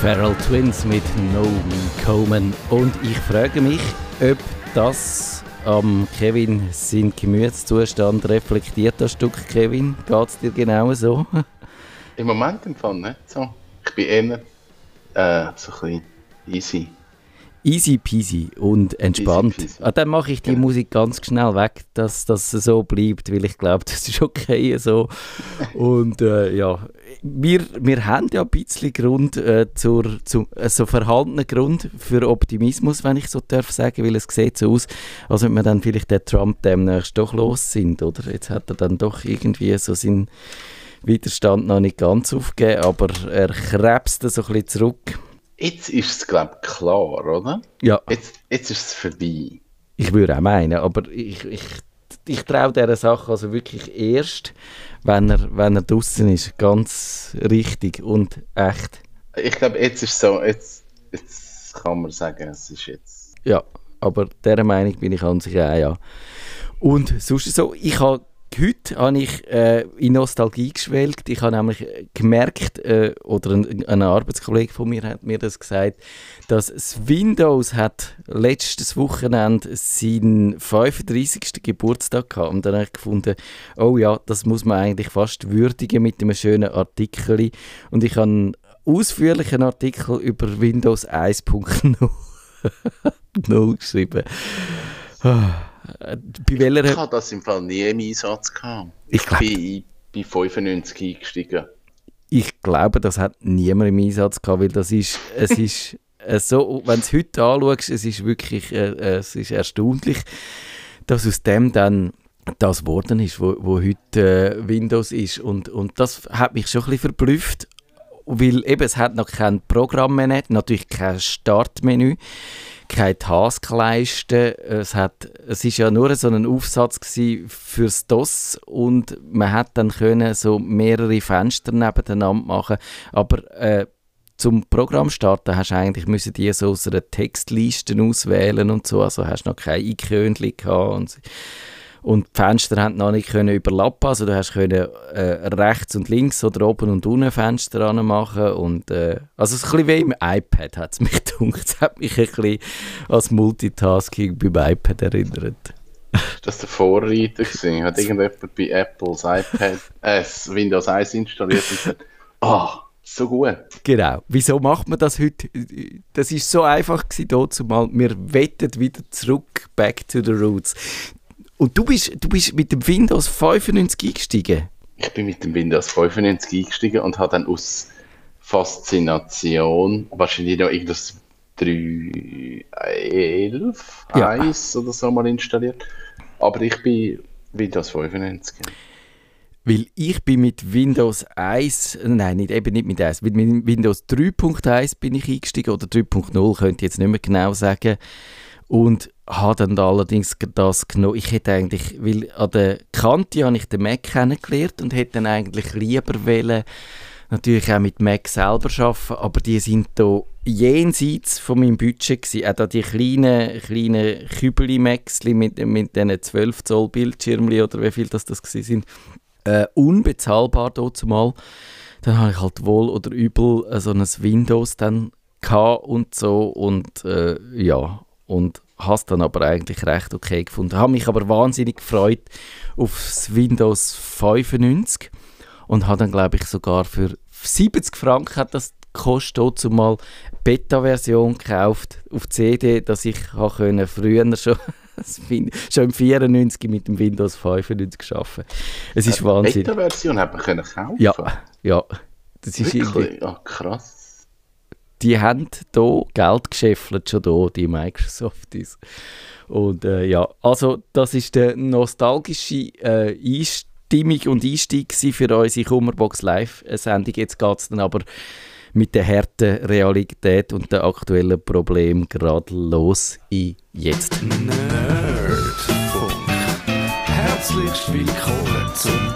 Feral Twins mit Nomi Coleman. Und ich frage mich, ob das am Kevin seinen Gemütszustand reflektiert, das Stück Kevin. Geht es dir genau so? Im Moment im Fall nicht so. Ich bin eher äh, so ein bisschen easy. Easy peasy und entspannt. Easy peasy. Ah, dann mache ich die Genau. Musik ganz schnell weg, dass das so bleibt, weil ich glaube, das ist okay so. und äh, ja, wir, wir haben ja ein bisschen Grund, äh, zur, zu, äh, so verhaltenen Grund für Optimismus, wenn ich so darf sagen, weil es sieht so aus, als ob wir dann vielleicht den Trump demnächst doch los sind, oder? Jetzt hat er dann doch irgendwie so seinen Widerstand noch nicht ganz aufgegeben, aber er krebst so ein bisschen zurück. Jetzt ist es, glaube ich, klar, oder? Ja. Jetzt, jetzt ist es vorbei. Ich würde auch meinen, aber ich, ich, ich traue dieser Sache also wirklich erst, wenn er, wenn er draußen ist. Ganz richtig und echt. Ich glaube, jetzt ist so, jetzt, jetzt kann man sagen, es ist jetzt. Ja, aber dieser Meinung bin ich an sich auch, ja. Und sonst so, ich habe heute habe ich äh, in Nostalgie geschwelgt. Ich habe nämlich äh, gemerkt, äh, oder ein, ein Arbeitskollege von mir hat mir das gesagt, dass das Windows hat letztes Wochenende seinen 35. Geburtstag gehabt. Und dann habe ich gefunden, oh ja, das muss man eigentlich fast würdigen mit einem schönen Artikel. Und ich habe einen ausführlichen Artikel über Windows 1.0 0 geschrieben. Äh, Bei Ich welcher... habe das im Fall nie im Einsatz gehabt. Ich Ich glaub- bin bei 95 eingestiegen. Ich glaube, das hat niemand im Einsatz gehabt, weil das ist, es ist äh, so, wenn du es heute anschaust, es ist wirklich, äh, äh, es ist erstaunlich, dass aus dem dann das geworden ist, wo, wo heute äh, Windows ist und, und das hat mich schon ein bisschen verblüfft, weil eben es hat noch kein Programmmenü, natürlich kein Startmenü, keine Taskleiste, es hat, es ist ja nur so ein Aufsatz fürs DOS und man hat dann können so mehrere Fenster nebeneinander machen, aber äh, zum Programm starten hast du eigentlich müssen die so aus einer Textliste auswählen und so, also hast noch kein Ikönchen gehabt und und die Fenster haben noch nicht können überlappen, also du hast können äh, rechts und links oder oben und unten Fenster machen und äh, also es ist ein bisschen wie im iPad hat es mich gedacht. Es hat mich ein bisschen als Multitasking beim iPad erinnert. Ist das der Vorreiter gewesen? Hat irgendjemand bei Apples iPad, äh, Windows 1 installiert und gesagt, ah, so gut. Genau. Wieso macht man das heute? Das ist so einfach gewesen, zumal. Wir wettet wieder zurück, back to the roots. Und du bist, du bist mit dem Windows 95 eingestiegen. Ich bin mit dem Windows 95 eingestiegen und habe dann aus Faszination wahrscheinlich noch irgendwas 3.11, Ja. 1 oder so mal installiert. Aber ich bin Windows 95. Weil ich bin mit Windows 1, nein, nicht, eben nicht mit 1, mit Windows 3.1 bin ich eingestiegen oder 3.0, könnte ich jetzt nicht mehr genau sagen. Und habe dann allerdings das genommen. Ich hätte eigentlich, weil an der Kante habe ich den Mac kennengelernt und hätte dann eigentlich lieber wollen, natürlich auch mit Mac selber arbeiten, aber die sind da jenseits von meinem Budget gewesen. Auch die kleinen, kleinen Kübeli-Macs mit, mit diesen 12 Zoll Bildschirmli oder wie viel das das gewesen sind, äh, unbezahlbar dort zumal. Dann habe ich halt wohl oder übel äh, so ein Windows dann und so und äh, ja, und habe es dann aber eigentlich recht okay gefunden. Habe mich aber wahnsinnig gefreut auf das Windows 95 und habe dann glaube ich sogar für 70 Franken hat das gekostet, zumal Beta-Version gekauft auf CD, dass ich habe können früher schon schon im 94 mit dem Windows 95 arbeiten. Es ist Wahnsinn. Beta-Version hat man können kaufen. Ja, ja. Das ist Wirklich? Ah, krass. Die haben hier Geld gescheffelt, schon hier, die Microsofties. Und äh, ja, also das ist der nostalgische äh, Einstimmung und Einstieg für unsere Kummerbox Live-Sendung. Jetzt geht es dann aber mit der harten Realität und den aktuellen Problemen gerade los in jetzt. Nerdfunk. Herzlich willkommen zum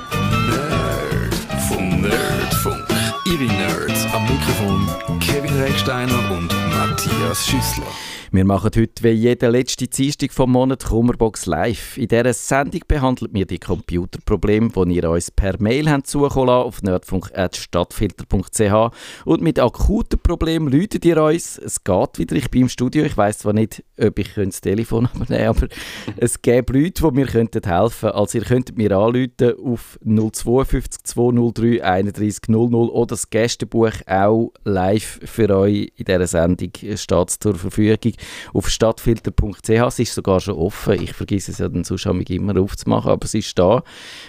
Nerdfunk. Nerdfunk. Ihre Nerds am Mikrofon Kevin Recksteiner und Matthias Schüssler. Wir machen heute wie jede letzte Dienstag vom Monat Kummerbox live. In dieser Sendung behandelt wir die Computerprobleme, die ihr uns per Mail habt zukommen lassen, auf nerdfunk.stadtfilter.ch und mit akuten Problemen läutet ihr uns. Es geht wieder, ich bin im Studio, ich weiss zwar nicht, ob ich das Telefon nehmen aber es gibt Leute, die mir helfen könnten. Also ihr könntet mir anrufen auf 052 203 31 00 oder das Gästebuch auch live für euch in dieser Sendung steht zur Verfügung auf stadtfilter.ch. Es ist sogar schon offen. Ich vergesse es ja dann sonst immer aufzumachen, aber es ist da.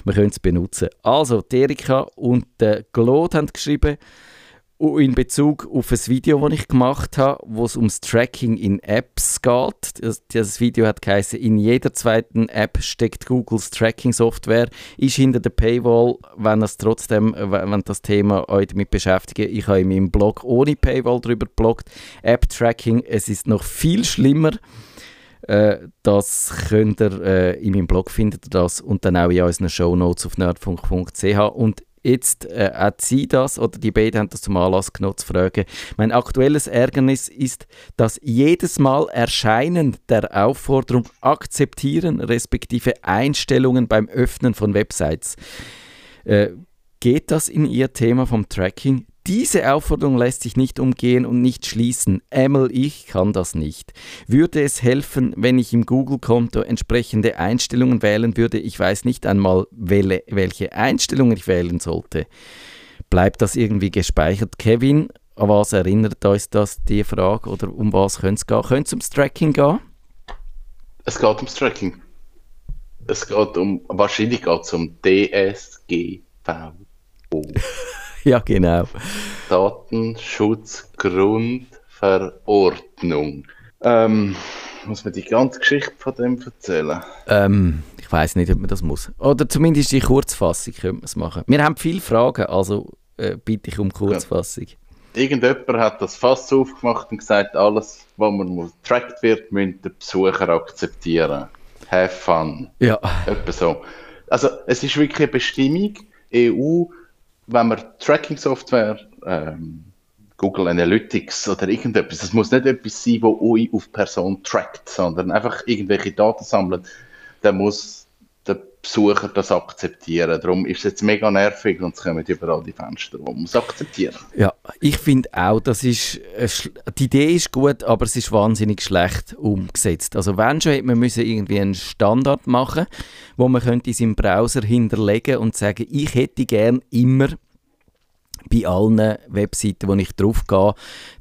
Wir können es benutzen. Also, Erika und der Claude haben geschrieben, in Bezug auf ein Video, das ich gemacht habe, wo es ums Tracking in Apps geht. Das, das Video hat geheißen, in jeder zweiten App steckt Googles Tracking-Software. Ist hinter der Paywall, wenn das trotzdem, wenn das Thema euch damit beschäftigt. Ich habe in meinem Blog ohne Paywall darüber gebloggt. App-Tracking, es ist noch viel schlimmer. Äh, das könnt ihr äh, in meinem Blog findet ihr das und dann auch in unseren Show Notes auf nerdfunk.ch und Jetzt äh, hat sie das oder die beiden haben das zum Anlass genommen zu fragen. Mein aktuelles Ärgernis ist das jedes Mal Erscheinen der Aufforderung akzeptieren respektive Einstellungen beim Öffnen von Websites. Äh, geht das in Ihr Thema vom Tracking? Diese Aufforderung lässt sich nicht umgehen und nicht schließen. Emil, ich kann das nicht. Würde es helfen, wenn ich im Google-Konto entsprechende Einstellungen wählen würde? Ich weiß nicht einmal, welche Einstellungen ich wählen sollte. Bleibt das irgendwie gespeichert? Kevin, an was erinnert euch das, die Frage? Oder um was könnte es gehen? Könnte es ums Tracking gehen? Es geht ums Tracking. Es geht um, wahrscheinlich geht es um DSGVO. ja, genau. Datenschutzgrundverordnung. Ähm, muss man die ganze Geschichte von dem erzählen? Ähm, ich weiß nicht, ob man das muss. Oder zumindest die Kurzfassung könnte man es machen. Wir haben viele Fragen, also äh, bitte ich um Kurzfassung. Ja. Irgendjemand hat das Fass aufgemacht und gesagt, alles, was man getrackt wird, müssen der Besucher akzeptieren. Have fun. Ja. Etwa so. Also es ist wirklich eine Bestimmung, EU wenn man Tracking-Software, ähm, Google Analytics oder irgendetwas, das muss nicht etwas sein, das euch auf Person trackt, sondern einfach irgendwelche Daten sammelt, dann muss Besucher das akzeptieren. Darum ist es jetzt mega nervig und es kommen überall die Fenster, die man muss akzeptieren. Ja, ich finde auch, das ist, die Idee ist gut, aber es ist wahnsinnig schlecht umgesetzt. Also wenn schon, hätte man müssen irgendwie einen Standard machen, wo man könnte in seinem Browser hinterlegen und sagen, ich hätte gern immer bei allen Webseiten, wo ich drauf gehe,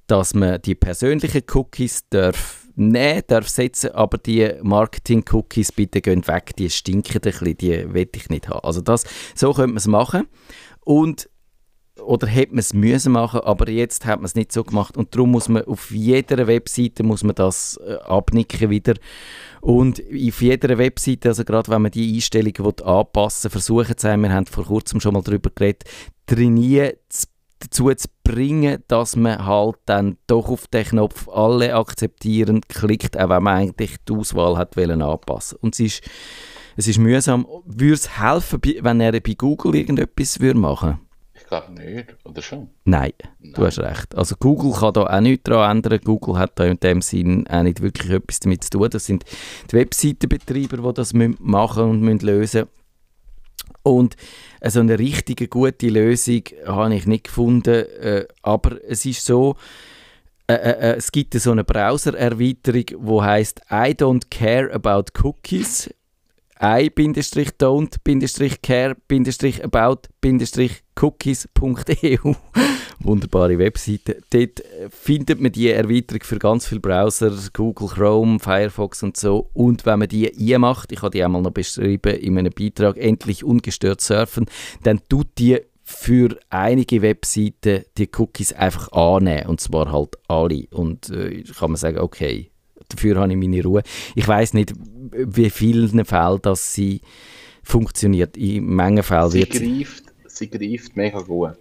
dass man die persönlichen Cookies darf nehmen darf setzen, aber die Marketing-Cookies bitte gehen weg, die stinken ein bisschen, die will ich nicht haben. Also das, so könnte man es machen. Und oder hätte man es müssen machen, aber jetzt hat man es nicht so gemacht. Und darum muss man auf jeder Webseite muss man das äh, abnicken wieder. Und auf jeder Webseite, also gerade wenn man die Einstellungen anpassen will, versuchen zu haben, wir haben vor kurzem schon mal darüber geredet, trainieren zu dazu zu bringen, dass man halt dann doch auf den Knopf alle akzeptieren klickt, auch wenn man eigentlich die Auswahl hat wollen anpassen. Und es ist, es ist mühsam. Würde es helfen, wenn er bei Google irgendetwas würde machen Ich glaube nicht, oder schon? Nein, Nein, du hast recht. Also Google kann da auch nichts daran ändern. Google hat da in dem Sinn auch nicht wirklich etwas damit zu tun. Das sind die Webseitenbetreiber, die das machen und lösen müssen. Und so eine richtige gute Lösung habe ich nicht gefunden. Äh, aber es ist so, äh, äh, äh es gibt so eine Browser-Erweiterung, die heißt I don't care about cookies. i-care-about-cookies.eu wunderbare Webseite. Dort findet man die Erweiterung für ganz viele Browser, Google Chrome, Firefox und so. Und wenn man die einmacht, ich habe die einmal noch beschrieben in einem Beitrag, endlich ungestört surfen, dann tut die für einige Webseiten die Cookies einfach annehmen. Und zwar halt alle. Und äh, kann man sagen, okay, dafür habe ich meine Ruhe. Ich weiß nicht, wie vielen Fällen das sie funktioniert. In Mengen Fällen sie greift, sie greift mega gut.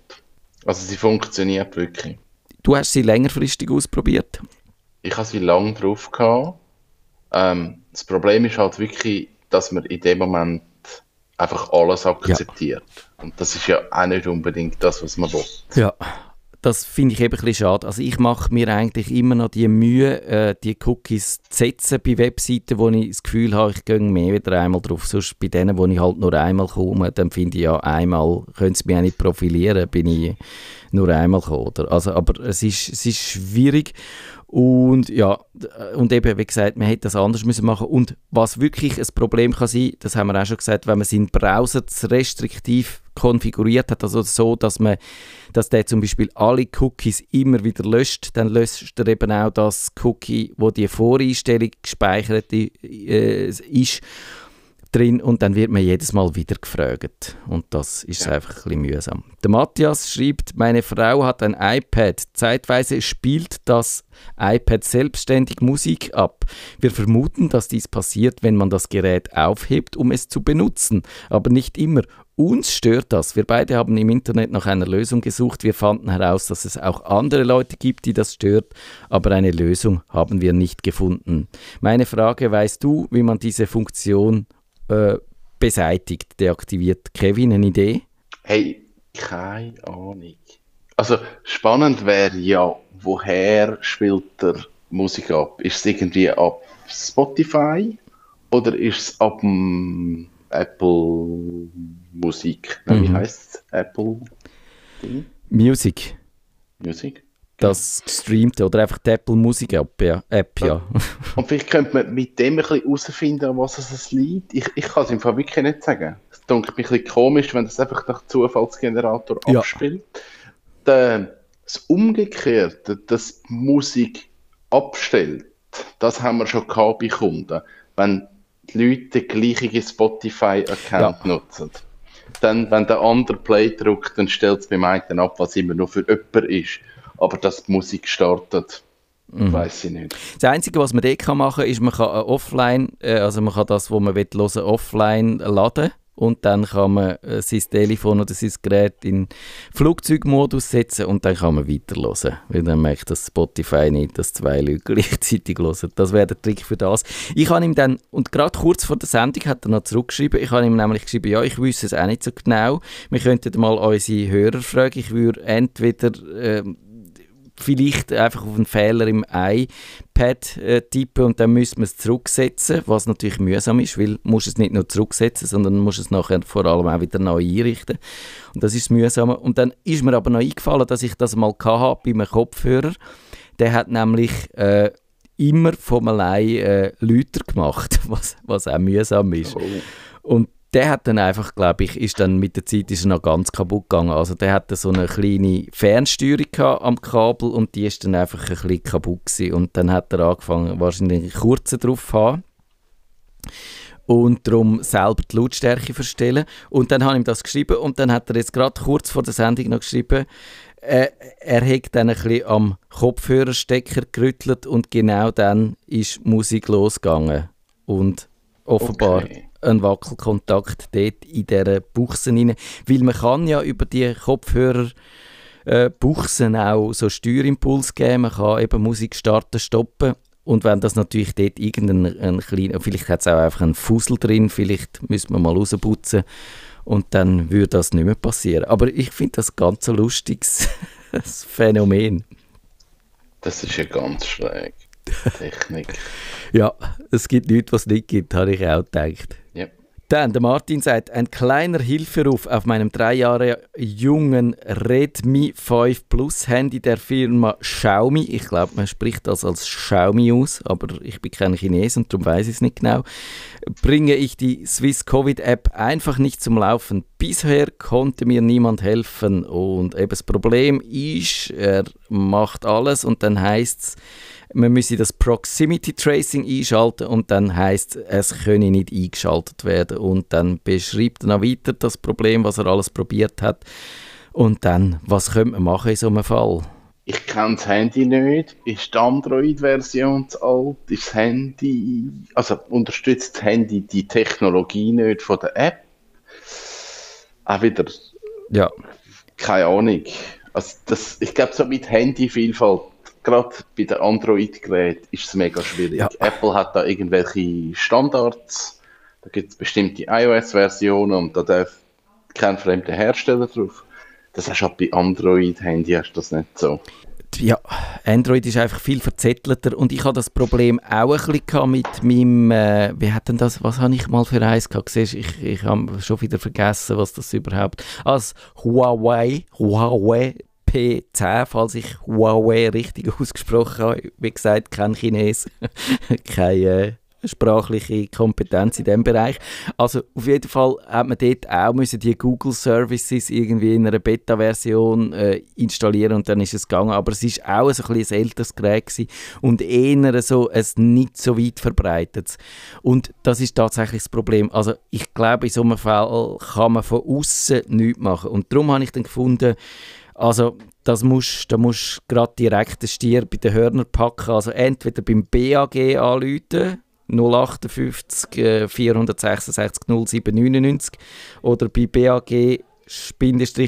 Also sie funktioniert wirklich. Du hast sie längerfristig ausprobiert? Ich habe sie lange drauf gehabt. Ähm, das Problem ist halt wirklich, dass man in dem Moment einfach alles akzeptiert. Ja. Und das ist ja auch nicht unbedingt das, was man will. Ja, das finde ich eben ein bisschen schade. Also ich mache mir eigentlich immer noch die Mühe, äh, die Cookies zu setzen bei Webseiten, wo ich das Gefühl habe, ich gehe mehr wieder einmal drauf. Sonst bei denen, wo ich halt nur einmal komme, dann finde ich ja, einmal können sie mich auch nicht profilieren, bin ich nur einmal gekommen. Oder? Also, aber es ist, es ist schwierig und ja, und eben, wie gesagt, man hätte das anders müssen machen Und was wirklich ein Problem kann sein, das haben wir auch schon gesagt, wenn man seinen Browser zu restriktiv konfiguriert hat, also so, dass man, dass der zum Beispiel alle Cookies immer wieder löscht, dann löscht er eben auch das Cookie, wo die Voreinstellung gespeichert äh, ist drin und dann wird man jedes Mal wieder gefragt. Und das ist ja. einfach ein bisschen mühsam. Der Matthias schreibt, meine Frau hat ein iPad. Zeitweise spielt das iPad selbstständig Musik ab. Wir vermuten, dass dies passiert, wenn man das Gerät aufhebt, um es zu benutzen. Aber nicht immer. Uns stört das. Wir beide haben im Internet nach einer Lösung gesucht. Wir fanden heraus, dass es auch andere Leute gibt, die das stört, aber eine Lösung haben wir nicht gefunden. Meine Frage, weißt du, wie man diese Funktion äh, beseitigt, deaktiviert. Kevin, eine Idee? Hey, keine Ahnung. Also spannend wäre ja, woher spielt der Musik ab? Ist es irgendwie ab Spotify oder ist es ab dem Apple Musik? Mhm. Wie heißt es? Apple Music. Music? das gestreamte oder einfach die Apple Musik App, ja. App, ja. Und vielleicht könnte man mit dem ein bisschen herausfinden, was es liegt. Ich, ich kann es im Fall wirklich nicht sagen. Es klingt ein bisschen komisch, wenn das einfach nach Zufallsgenerator ja. abspielt. Das Umgekehrte, dass die Musik abstellt, das haben wir schon gehabt bei Kunden. Wenn die Leute den gleichen Spotify-Account ja. nutzen. Dann, wenn der andere Play drückt, dann stellt es beim einen ab, was immer nur für jemanden ist aber dass die Musik startet, mhm. weiß ich nicht. Das Einzige, was man dort machen kann, ist, man kann offline, äh, also man kann das, was man will, hören, offline laden und dann kann man äh, sein Telefon oder sein Gerät in Flugzeugmodus setzen und dann kann man weiter hören. Weil dann merkt das Spotify nicht, dass zwei Leute gleichzeitig hören. Das wäre der Trick für das. Ich habe ihm dann, und gerade kurz vor der Sendung hat er noch zurückgeschrieben, ich habe ihm nämlich geschrieben, ja, ich wüsste es auch nicht so genau. Wir könnten mal unsere Hörer fragen. Ich würde entweder... Äh, vielleicht einfach auf einen Fehler im iPad äh, tippen und dann müssen wir es zurücksetzen, was natürlich mühsam ist, weil du es nicht nur zurücksetzen, sondern musst es nachher vor allem auch wieder neu einrichten. Und das ist mühsam. Und dann ist mir aber noch eingefallen, dass ich das mal hatte bei einem Kopfhörer. Der hat nämlich äh, immer von allein äh, Lüter gemacht, was, was auch mühsam ist. Oh. Und der hat dann einfach, glaube ich, ist dann mit der Zeit ist er noch ganz kaputt gegangen. Also der hatte so eine kleine Fernsteuerung am Kabel und die ist dann einfach ein bisschen kaputt gewesen. Und dann hat er angefangen, wahrscheinlich kurzen drauf haben und darum selber die Lautstärke verstellen. Und dann habe ich ihm das geschrieben und dann hat er jetzt gerade kurz vor der Sendung noch geschrieben, äh, er hat dann ein bisschen am Kopfhörerstecker gerüttelt und genau dann ist Musik losgegangen. Und offenbar okay ein Wackelkontakt dort in dieser Buchse rein. Weil man kann ja über die Kopfhörer äh, Buchsen auch so Steuerimpuls geben, man kann eben Musik starten, stoppen und wenn das natürlich dort irgendein kleiner, vielleicht hat es auch einfach einen Fussel drin, vielleicht müssen wir mal rausputzen und dann würde das nicht mehr passieren. Aber ich finde das ganz ein lustiges Phänomen. Das ist ja ganz schräg. Technik. ja, es gibt nichts, was es nicht gibt, habe ich auch gedacht. Dann, der Martin sagt, ein kleiner Hilferuf auf meinem drei Jahre jungen Redmi 5 Plus Handy der Firma Xiaomi. Ich glaube, man spricht das als Xiaomi aus, aber ich bin kein Chines und darum weiß ich es nicht genau. Bringe ich die Swiss Covid App einfach nicht zum Laufen. Bisher konnte mir niemand helfen und eben das Problem ist, er macht alles und dann heißt es, man müsse das Proximity Tracing einschalten und dann heißt es, könne nicht eingeschaltet werden. Und dann beschreibt er noch weiter das Problem, was er alles probiert hat. Und dann, was könnte man machen in so einem Fall? Ich kenne das Handy nicht. Ist die Android-Version zu alt? Ist das Handy, also unterstützt das Handy die Technologie nicht von der App? Auch wieder. Ja. Keine Ahnung. Also das, ich glaube, so mit Handyvielfalt gerade bei den Android-Geräten ist es mega schwierig. Ja. Apple hat da irgendwelche Standards, da gibt es bestimmte iOS-Versionen und da darf kein fremder Hersteller drauf. Das hast du auch bei Android-Handy hast du das nicht so. Ja, Android ist einfach viel verzettelter und ich habe das Problem auch ein bisschen mit meinem, äh, wie hat denn das, was habe ich mal für eins gehabt? Siehst, ich, ich habe schon wieder vergessen, was das überhaupt, als Huawei, Huawei P10, falls ich Huawei richtig ausgesprochen habe. Wie gesagt, kein Chines, keine äh, sprachliche Kompetenz in diesem Bereich. Also auf jeden Fall hat man dort auch müssen die Google Services irgendwie in einer Beta-Version äh, installieren und dann ist es gegangen. Aber es ist auch so ein, ein älteres Gerät und eher so ein nicht so weit verbreitet. Und das ist tatsächlich das Problem. Also ich glaube, in so einem Fall kann man von außen nichts machen. Und darum habe ich dann gefunden, also das musst, da musst du gerade direkt den Stier bei den Hörnern packen. Also entweder beim BAG anrufen, 058 äh, 466 0799 oder bei BAG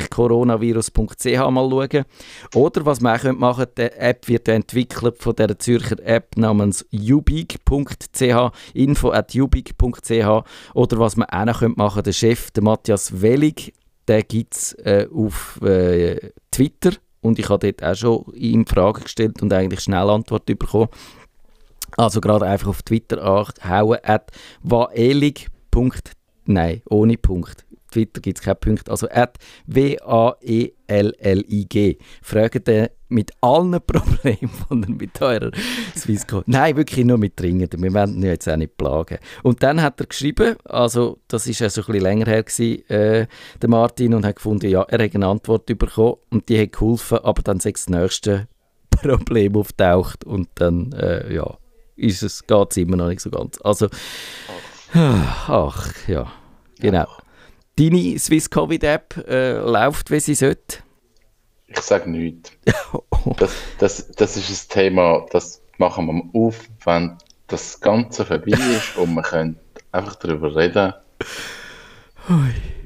coronavirus.ch mal schauen. Oder was man auch machen könnte, die App wird entwickelt von der Zürcher App namens ubig.ch, info at ubig.ch oder was man auch noch machen könnte, der Chef, der Matthias Wellig, der gibt es äh, auf äh, Twitter und ich habe dort auch schon ihm Fragen gestellt und eigentlich schnell Antwort bekommen. Also gerade einfach auf Twitter anhauen, at waelig. Nein, ohne Punkt. Twitter gibt es keinen Punkt. Also at W-A-E-L-L-I-G. Fragt den mit allen Problemen, die ihr mit eurer Swisscom... Nein, wirklich nur mit Dringenden. Wir werden ihn jetzt auch nicht plagen. Und dann hat er geschrieben, also das ist ja so ein bisschen länger her gewesen, äh, der Martin, und hat gefunden, ja, er hat eine Antwort bekommen und die hat geholfen, aber dann das nächste Problem auftaucht und dann, äh, ja ist es, geht es immer noch nicht so ganz. Also, ach, ja, genau. Deine Swiss Covid App äh, läuft, wie sie sollte? Ich sage nichts. das, das, das ist ein Thema, das machen wir auf, wenn das Ganze vorbei ist und wir können einfach darüber reden.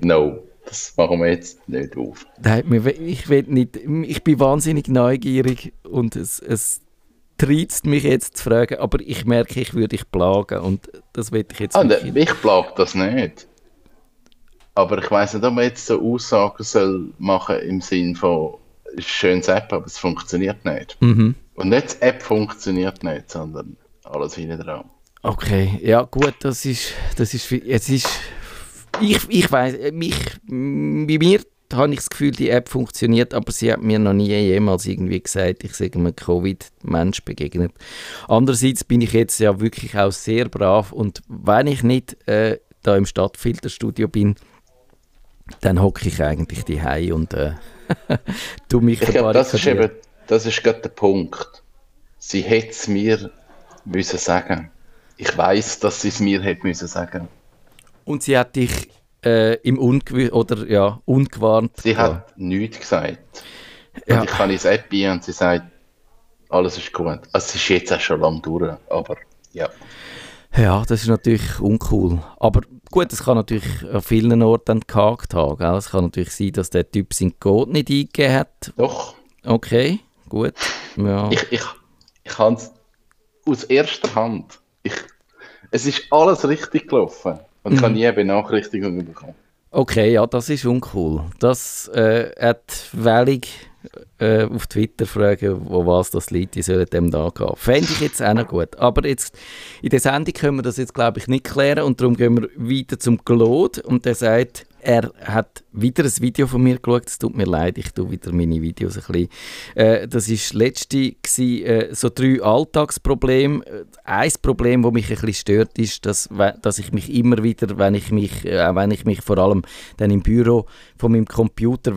No, das machen wir jetzt nicht auf. Nein, ich, will nicht, ich bin wahnsinnig neugierig und es, es treizt mich jetzt zu fragen, aber ich merke, ich würde dich plagen und das will ich jetzt ah, nicht. Ich plage das nicht. Aber ich weiß nicht, ob man jetzt so Aussagen soll machen im Sinn von ein schönes App, aber es funktioniert nicht. Mhm. Und nicht die App funktioniert nicht, sondern alles hinten dran. Okay, ja gut, das ist, das ist, es ist, ich, ich weiß, mich, bei mir habe ich das Gefühl, die App funktioniert, aber sie hat mir noch nie jemals irgendwie gesagt, ich sage einem Covid-Mensch begegnet. Andererseits bin ich jetzt ja wirklich auch sehr brav und wenn ich nicht äh, da im Stadtfilterstudio bin, dann hocke ich eigentlich die und äh, tu mich Ich glaube, das ist eben, das ist gerade der Punkt. Sie hätte es mir müssen sagen. Ich weiß, dass sie es mir hätte müssen sagen. Und sie hat dich äh, im Ungew oder ja, ungewarnt. Sie hat nichts gesagt. Ja. Und ich kann ins App ein und sie sagt, alles ist gut. Also es ist jetzt auch schon lange durch, aber ja. Ja, das ist natürlich uncool. Aber gut, es kann natürlich an vielen Orten gehakt haben. Gell? Es kann natürlich sein, dass der Typ sein Code nicht eingegeben hat. Doch. Okay, gut. Ja. Ich, ich, ich habe es aus erster Hand. Ich, es ist alles richtig gelaufen. Und ich habe nie Benachrichtigungen bekommen. Okay, ja, das ist uncool. Das äh, hat Wellig äh, auf Twitter fragen, wo was das liegt, die sollen dem da gehen. Fände ich jetzt auch noch gut. Aber jetzt, in der Sendung können wir das jetzt, glaube ich, nicht klären und darum gehen wir weiter zum Claude und der sagt, er hat wieder ein Video von mir geschaut. Es tut mir leid, ich tue wieder meine Videos ein bisschen. Äh, das war das letzte, gewesen, äh, so drei Alltagsprobleme. Äh, ein Problem, das mich ein bisschen stört, ist, dass, dass ich mich immer wieder, wenn ich mich, äh, wenn ich mich vor allem dann im Büro von meinem Computer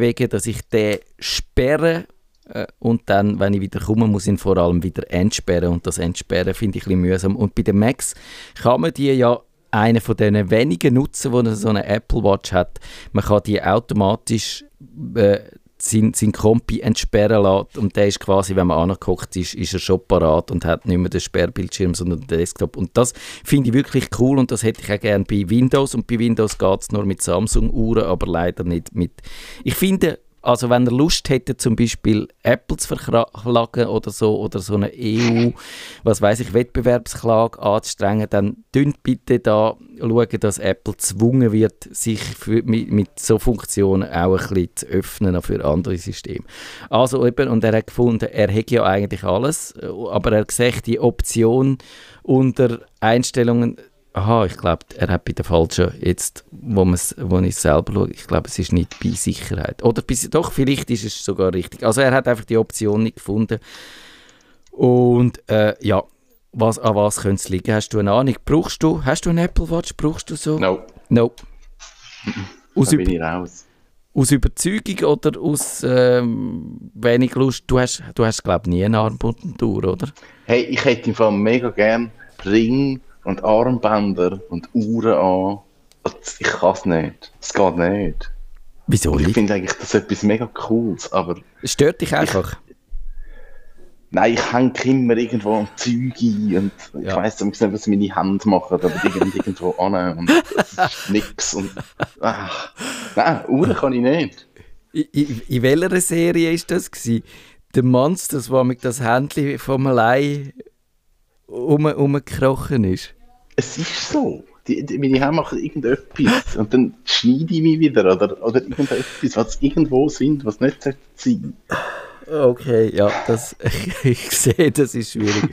wegbewege, dass ich den sperre äh, und dann, wenn ich wieder komme, muss ich ihn vor allem wieder entsperren und das Entsperren finde ich ein bisschen mühsam. Und bei den Macs kann man die ja einer von den wenigen Nutzen, die so eine Apple Watch hat. Man kann die automatisch äh, sein, sein Kompi entsperren lassen und der ist quasi, wenn man angeguckt ist, ist er schon parat und hat nicht mehr den Sperrbildschirm, sondern den Desktop. Und das finde ich wirklich cool und das hätte ich auch gerne bei Windows. Und bei Windows geht es nur mit Samsung-Uhren, aber leider nicht mit... Ich finde, Also wenn er Lust hätte, zum Beispiel Apple zu verklagen oder so, oder so eine EU, was weiß ich, Wettbewerbsklage anzustrengen, dann dünnt bitte da schauen, dass Apple gezwungen wird, sich für, mit, mit so Funktionen auch ein bisschen zu öffnen für andere Systeme. Also eben, und er hat gefunden, er hätte ja eigentlich alles, aber er sieht die Option unter Einstellungen Aha, ich glaube, er hat bei der falschen, jetzt, wo, wo ich selber schaue, ich glaube, es ist nicht bei Sicherheit. Oder bei, doch, vielleicht ist es sogar richtig. Also er hat einfach die Option nicht gefunden. Und äh, ja, was, an was könnte es liegen? Hast du eine Ahnung? Brauchst du, hast du einen Apple Watch? Brauchst du so? No. No. Aus da bin ich raus. Aus Überzeugung oder aus ähm, wenig Lust? Du hast, du hast glaube ich, nie eine Armbanduhr, oder? Hey, ich hätte im Fall mega gern Ring und Armbänder und Uhren an. Ich kann es nicht. Es geht nicht. Wieso nicht? Ich finde eigentlich das etwas mega Cooles, aber... Es stört dich einfach? Ich, nein, ich hänge immer irgendwo an Zeug ein und ja. ich weiss nicht, was meine Hände machen, aber die gehen irgendwo an und das ist nix und... Ach. Nein, Uhren kann ich nicht. In, in, in welcher Serie war das? Gewesen? Der Monster, war mit das Händchen vom allein um, umgekrochen ist. Es ist so. Die, die, meine Hände machen irgendetwas und dann schneide ich mich wieder oder, oder irgendetwas, was irgendwo sind, was nicht sein. Okay, ja, das, ich sehe, das ist schwierig.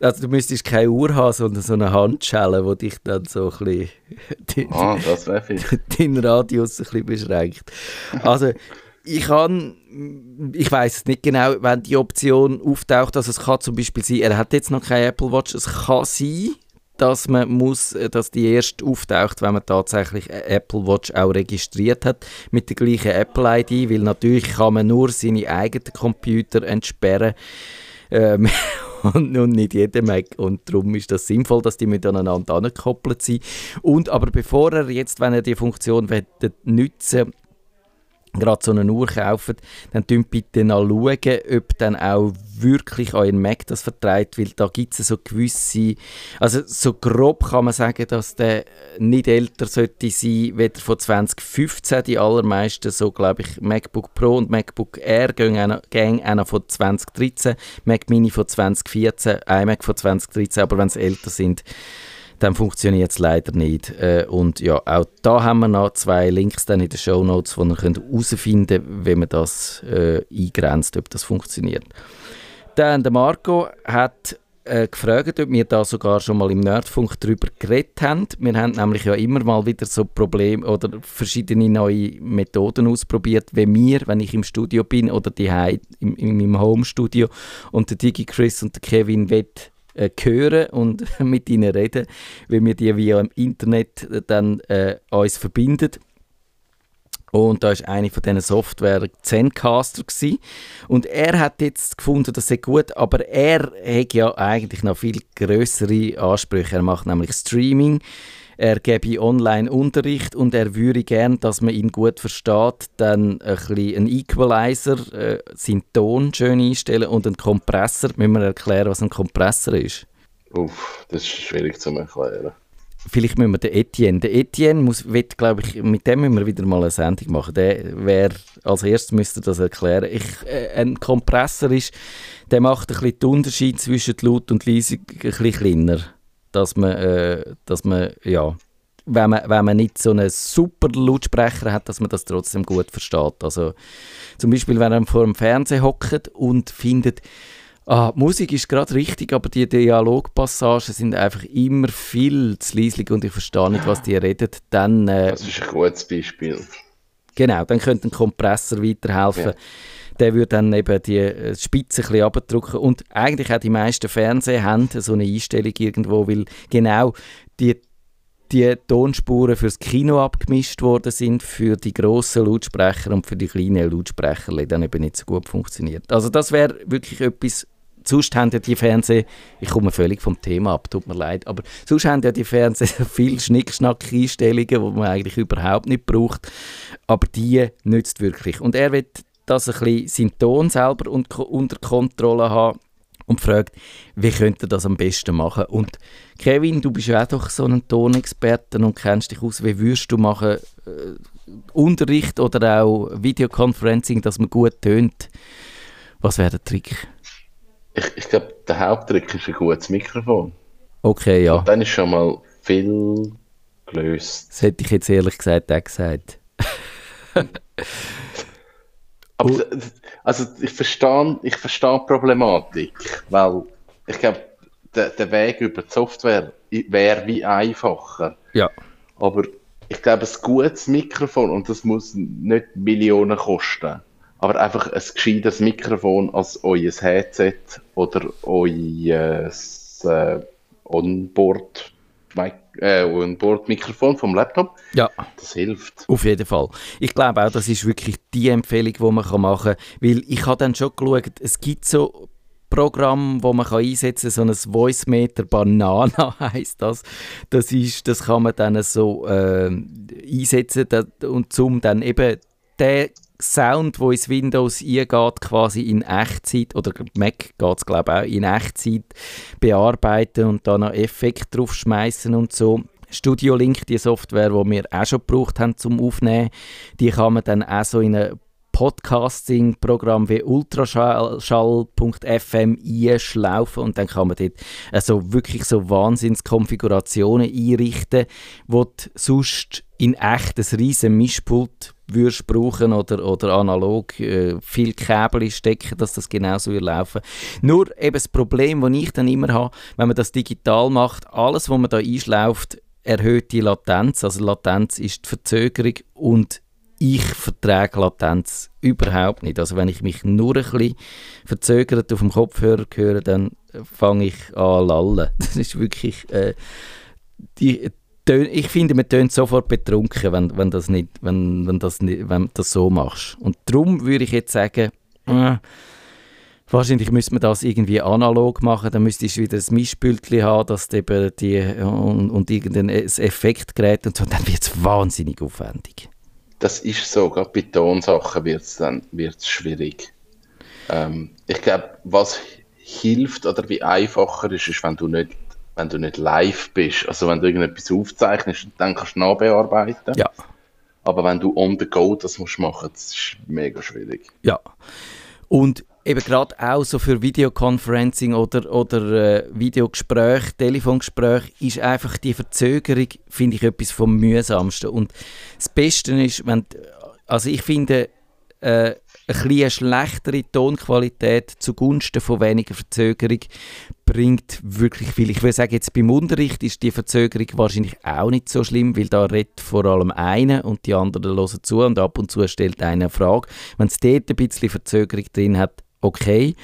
Also du müsstest keine Uhr haben, sondern so eine Handschelle, die dich dann so ein bisschen den, ah, das den Radius ein bisschen beschränkt. Also ich kann, ich weiß nicht genau, wenn die Option auftaucht, also es kann zum Beispiel sein, er hat jetzt noch keine Apple Watch, es kann sein, dass man muss, dass die erst auftaucht, wenn man tatsächlich eine Apple Watch auch registriert hat mit der gleichen Apple ID, weil natürlich kann man nur seine eigenen Computer entsperren ähm, und, und nicht jeder Mac. Und darum ist das sinnvoll, dass die miteinander angekoppelt sind. Und aber bevor er jetzt, wenn er die Funktion nutzen gerade so eine Uhr kaufen, dann schaut bitte nach schauen, ob dann auch wirklich euren Mac das vertreibt, weil da gibt es so gewisse, also so grob kann man sagen, dass der nicht älter sollte sein, weder von 2015, die allermeisten, so glaube ich, MacBook Pro und MacBook Air gehen gehen einer von 2013, Mac Mini von 2014, iMac von 2013, aber wenn sie älter sind, dann funktioniert es leider nicht. Äh, und ja, auch da haben wir noch zwei Links dann in den Show Notes, wo ihr herausfinden könnt, wenn man das äh, eingrenzt, ob das funktioniert. Dann der Marco hat äh, gefragt, ob wir da sogar schon mal im Nerdfunk darüber geredet haben. Wir haben nämlich ja immer mal wieder so Probleme oder verschiedene neue Methoden ausprobiert, wie wir, wenn ich im Studio bin oder die im, in meinem Home-Studio und der Digi Chris und der Kevin Wett äh, hören und mit ihnen reden, weil wir die via im Internet dann äh, uns verbinden. Und da ist eine von diesen Software Zencaster gewesen. Und er hat jetzt gefunden, das sei gut, aber er hat ja eigentlich noch viel größere Ansprüche. Er macht nämlich Streaming er gebe Online-Unterricht und er würde gern, dass man ihn gut versteht, dann ein bisschen einen Equalizer, äh, seinen Ton schön einstellen und einen Kompressor. Müssen wir erklären, was ein Kompressor ist? Uff, das ist schwierig zu erklären. Vielleicht müssen wir den Etienne. Der Etienne muss, wird, glaube ich, mit dem müssen wir wieder mal eine Sendung machen. Der wäre, als erstes müsste das erklären. Ich, äh, ein Kompressor ist, der macht ein bisschen den Unterschied zwischen Laut und Leise ein bisschen kleiner dass man, äh, dass man ja, wenn man, wenn man nicht so einen super Lautsprecher hat, dass man das trotzdem gut versteht. Also zum Beispiel, wenn man vor dem Fernseher hockt und findet, ah, Musik ist gerade richtig, aber die Dialogpassagen sind einfach immer viel zu leislich und ich verstehe nicht, was die reden, dann... Äh, das ist ein gutes Beispiel. Genau, dann könnte ein Kompressor weiterhelfen. Ja der würde dann eben die äh, Spitze ein bisschen abdrücken. Und eigentlich auch die meisten Fernseher haben so eine Einstellung irgendwo, weil genau die die Tonspuren fürs Kino abgemischt worden sind, für die grossen Lautsprecher und für die kleinen Lautsprecher, die dann eben nicht so gut funktioniert. Also das wäre wirklich etwas, sonst haben ja die Fernseher, ich komme völlig vom Thema ab, tut mir leid, aber sonst haben ja die Fernseher viel Schnickschnack-Einstellungen, die man eigentlich überhaupt nicht braucht, aber die nützt wirklich. Und er wird dass er ein bisschen seinen Ton selber unter Kontrolle hat und fragt, wie könnte er das am besten machen. Und Kevin, du bist ja auch doch so ein Tonexperte und kennst dich aus. Wie würdest du machen, äh, Unterricht oder auch Videoconferencing, dass man gut tönt. Was wäre der Trick? Ich, ich glaube, der Haupttrick ist ein gutes Mikrofon. Okay, ja. Und dann ist schon mal viel gelöst. Das hätte ich jetzt ehrlich gesagt auch gesagt. Aber also ich verstehe, ich verstehe die Problematik, weil ich glaube, der, der Weg über die Software wäre wie einfacher. Ja. Aber ich glaube, ein gutes Mikrofon, und das muss nicht Millionen kosten, aber einfach ein gescheiteres Mikrofon als euer Headset oder euer äh, Onboard, äh, Onboard-Mikrofon vom Laptop, Ja. das hilft. Auf jeden Fall. Ich glaube auch, das ist wirklich die Empfehlung, die man machen kann. Weil ich habe dann schon geschaut, es gibt so Programme, wo man kann einsetzen kann, so ein Voice Meter Banana heisst das. Das, ist, das kann man dann so äh, einsetzen da- und zum dann eben den Sound, wo ins Windows eingeht, quasi in Echtzeit, oder Mac geht es glaube ich auch, in Echtzeit bearbeiten und dann noch Effekt drauf schmeißen und so. Studio Link, die Software, die wir auch schon gebraucht haben zum Aufnehmen, die kann man dann auch so in ein Podcasting-Programm wie ultraschall.fm einschlaufen und dann kann man dort also wirklich so Wahnsinnskonfigurationen einrichten, du sonst in echt ein riesen Mischpult würdest brauchen oder, oder analog äh, viel Kabel stecken, dass das genauso laufen. Nur eben das Problem, das ich dann immer habe, wenn man das digital macht, alles, was man da einschlauft, erhöht die Latenz. Also Latenz ist die Verzögerung und ich vertrage Latenz überhaupt nicht. Also wenn ich mich nur ein bisschen verzögert auf dem Kopfhörer höre, dann fange ich an lallen. Das ist wirklich... Äh, die, ich finde, man tönt sofort betrunken, wenn, wenn, das nicht, wenn, wenn, das nicht, wenn das so machst. Und darum würde ich jetzt sagen, äh, wahrscheinlich müsste man das irgendwie analog machen, dann müsstest du wieder ein Mischpültchen haben, dass die, und, und irgendein Effektgerät und so, dann wird es wahnsinnig aufwendig. Das ist so, gerade bei Tonsachen wird es dann wird's schwierig. Ähm, ich glaube, was hilft oder wie einfacher ist, ist, wenn du nicht, wenn du nicht live bist. Also wenn du irgendetwas aufzeichnest, dann kannst du nachbearbeiten. Ja. Aber wenn du on the go das musst machen, das ist mega schwierig. Ja. Und eben gerade auch so für Videoconferencing oder, oder äh, Videogespräch, Telefongespräch, ist einfach die Verzögerung, finde ich, etwas vom mühsamsten. Und das Beste ist, wenn, also ich finde, äh, eine schlechtere Tonqualität zugunsten von weniger Verzögerung bringt wirklich viel. Ich würde sagen, jetzt beim Unterricht ist die Verzögerung wahrscheinlich auch nicht so schlimm, weil da redet vor allem einer und die anderen hören zu und ab und zu stellt einer eine Frage. Wenn es dort ein bisschen Verzögerung drin hat, okay.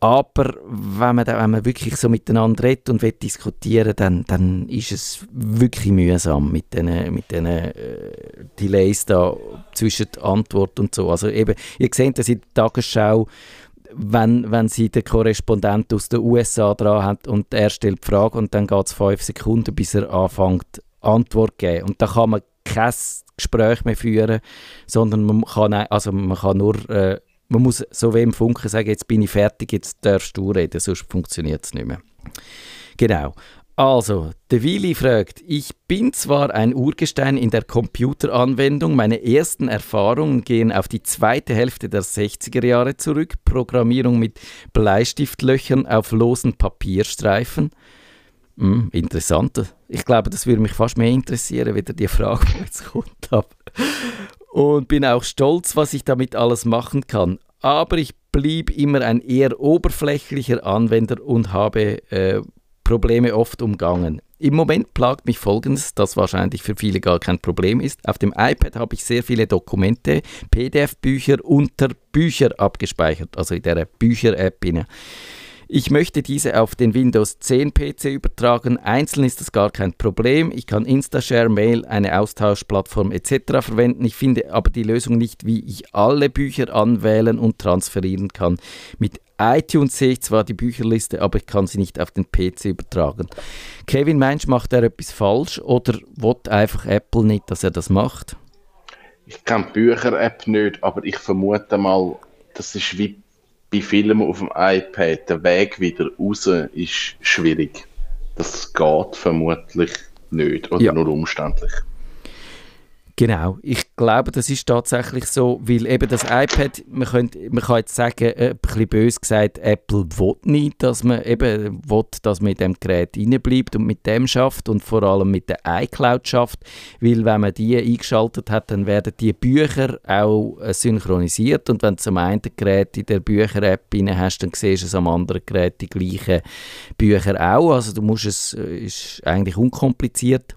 Aber wenn man, wenn man wirklich so miteinander redet und will diskutieren dann, dann ist es wirklich mühsam mit diesen mit den, äh, Delays da zwischen Antwort und so. Also eben, ihr seht das in der Tagesschau, wenn, wenn sie den Korrespondent aus den USA dran hat und er stellt die Frage und dann geht es fünf Sekunden, bis er anfängt Antwort zu geben. Und da kann man kein Gespräch mehr führen, sondern man kann, also man kann nur, äh, man muss so wie im Funken sagen, jetzt bin ich fertig, jetzt darfst du reden, sonst funktioniert es nicht mehr. Genau. Also, der Willi fragt, ich bin zwar ein Urgestein in der Computeranwendung, meine ersten Erfahrungen gehen auf die zweite Hälfte der 60er Jahre zurück, Programmierung mit Bleistiftlöchern auf losen Papierstreifen. Hm, interessant. Ich glaube, das würde mich fast mehr interessieren, wieder die Frage, die jetzt kommt. Und bin auch stolz, was ich damit alles machen kann. Aber ich blieb immer ein eher oberflächlicher Anwender und habe äh, Probleme oft umgangen. Im Moment plagt mich Folgendes, das wahrscheinlich für viele gar kein Problem ist. Auf dem iPad habe ich sehr viele Dokumente, PDF-Bücher unter Bücher abgespeichert, also in der Bücher-App. Ich möchte diese auf den Windows 10 PC übertragen. Einzeln ist das gar kein Problem. Ich kann Instashare, Mail, eine Austauschplattform etc. verwenden. Ich finde aber die Lösung nicht, wie ich alle Bücher anwählen und transferieren kann. Mit iTunes sehe ich zwar die Bücherliste, aber ich kann sie nicht auf den PC übertragen. Kevin, meinst du, macht er etwas falsch oder will einfach Apple nicht, dass er das macht? Ich kenne die Bücher-App nicht, aber ich vermute mal, das ist wie bei Filmen auf dem iPad. Der Weg wieder raus ist schwierig. Das geht vermutlich nicht oder Ja. nur umständlich. Genau, ich glaube, das ist tatsächlich so, weil eben das iPad, man, könnte, man kann jetzt sagen, äh, ein bisschen böse gesagt, Apple will nicht, dass man eben will, dass man in dem Gerät bleibt und mit dem schafft und vor allem mit der iCloud schafft, weil wenn man die eingeschaltet hat, dann werden die Bücher auch äh, synchronisiert und wenn du zum einen Gerät in der Bücher-App hast, dann siehst du es am anderen Gerät die gleichen Bücher auch, also du musst es, äh, ist eigentlich unkompliziert.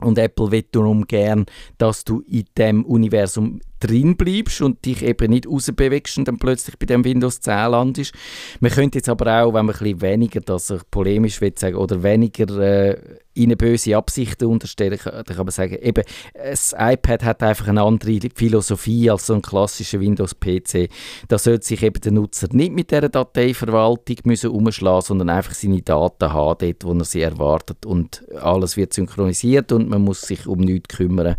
Und Apple will darum gern, dass du in dem Universum drin bleibst und dich eben nicht rausbewegst und dann plötzlich bei dem Windows 10 landest. Man könnte jetzt aber auch, wenn man ein bisschen weniger, dass ich polemisch will sagen, oder weniger äh, ihnen böse Absichten unterstellen, dann kann man sagen, eben, das iPad hat einfach eine andere Philosophie als so ein klassischer Windows-PC. Da sollte sich eben der Nutzer nicht mit dieser Dateiverwaltung müssen umschlagen, sondern einfach seine Daten haben, dort, wo er sie erwartet und alles wird synchronisiert und man muss sich um nichts kümmern.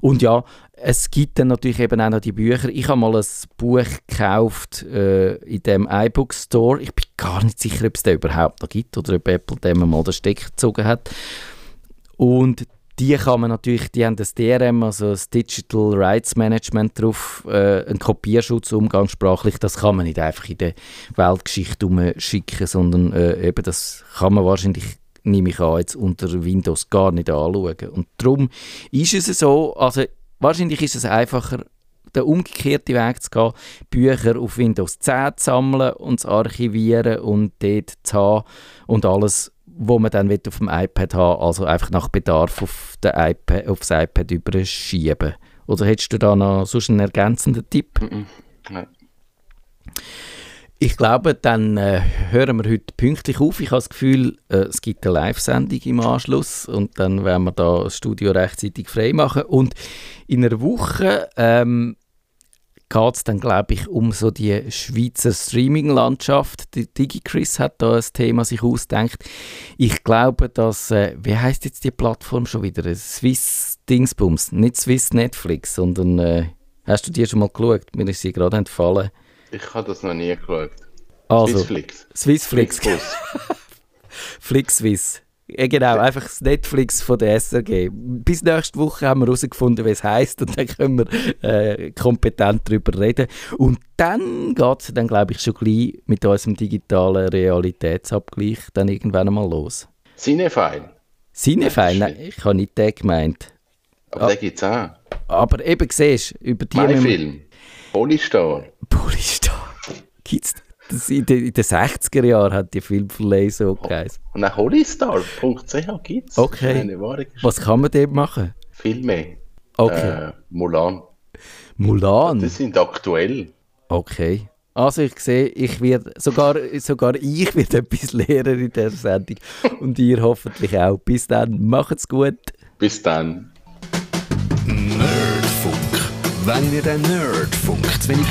Und ja, es gibt dann natürlich eben auch noch die Bücher. Ich habe mal ein Buch gekauft äh, in dem iBook Store. Ich bin gar nicht sicher, ob es den überhaupt noch gibt oder ob Apple dem mal den Stecker gezogen hat. Und die kann man natürlich, die haben das DRM, also das Digital Rights Management drauf, äh, einen Kopierschutz umgangssprachlich, das kann man nicht einfach in der Weltgeschichte umschicken, sondern äh, eben das kann man wahrscheinlich nehme ich an, jetzt unter Windows gar nicht anschauen. Und darum ist es so, also wahrscheinlich ist es einfacher, den umgekehrten Weg zu gehen, Bücher auf Windows 10 zu sammeln und zu archivieren und dort zu haben und alles, was man dann auf dem iPad haben also einfach nach Bedarf auf den iPad, aufs iPad überschieben. Oder hättest du da noch sonst einen ergänzenden Tipp? Nein. Ich glaube, dann äh, hören wir heute pünktlich auf. Ich habe das Gefühl, äh, es gibt eine Live-Sendung im Anschluss und dann werden wir da das Studio rechtzeitig frei machen. Und in einer Woche ähm, geht es dann, glaube ich, um so die Schweizer Streaming-Landschaft. DigiChris hat da ein Thema sich ausgedacht. Ich glaube, dass, äh, wie heißt jetzt die Plattform schon wieder? Swiss Dingsbums, nicht Swiss Netflix, sondern äh, hast du dir schon mal geschaut? Mir ist sie gerade entfallen. Ich habe das noch nie geschaut. Also, Swissflix. Swissflix. Flixwiss. Ja, genau, einfach das Netflix von der SRG. Bis nächste Woche haben wir herausgefunden, wie es heisst und dann können wir äh, kompetent darüber reden. Und dann geht es dann, glaube ich, schon gleich mit unserem digitalen Realitätsabgleich dann irgendwann einmal los. Cinefile? Cinefile? Nein, ich habe nicht den gemeint. Aber ah, den gibt es auch. Aber eben, siehst du, über die... Mein Film. Polystar. Polystar. Gibt's das in, den, in den 60er Jahren hat die Filmverleih so geheißen. Und auch holystar.ch gibt es. Okay. Was kann man dort machen? Filme. Okay. Äh, Mulan. Mulan? Das sind aktuell. Okay. Also ich sehe, ich werde, sogar, sogar ich werde etwas lernen in dieser Sendung. Und ihr hoffentlich auch. Bis dann, macht's gut. Bis dann. Nerdfunk. Wenn ihr den Nerdfunk zu wenig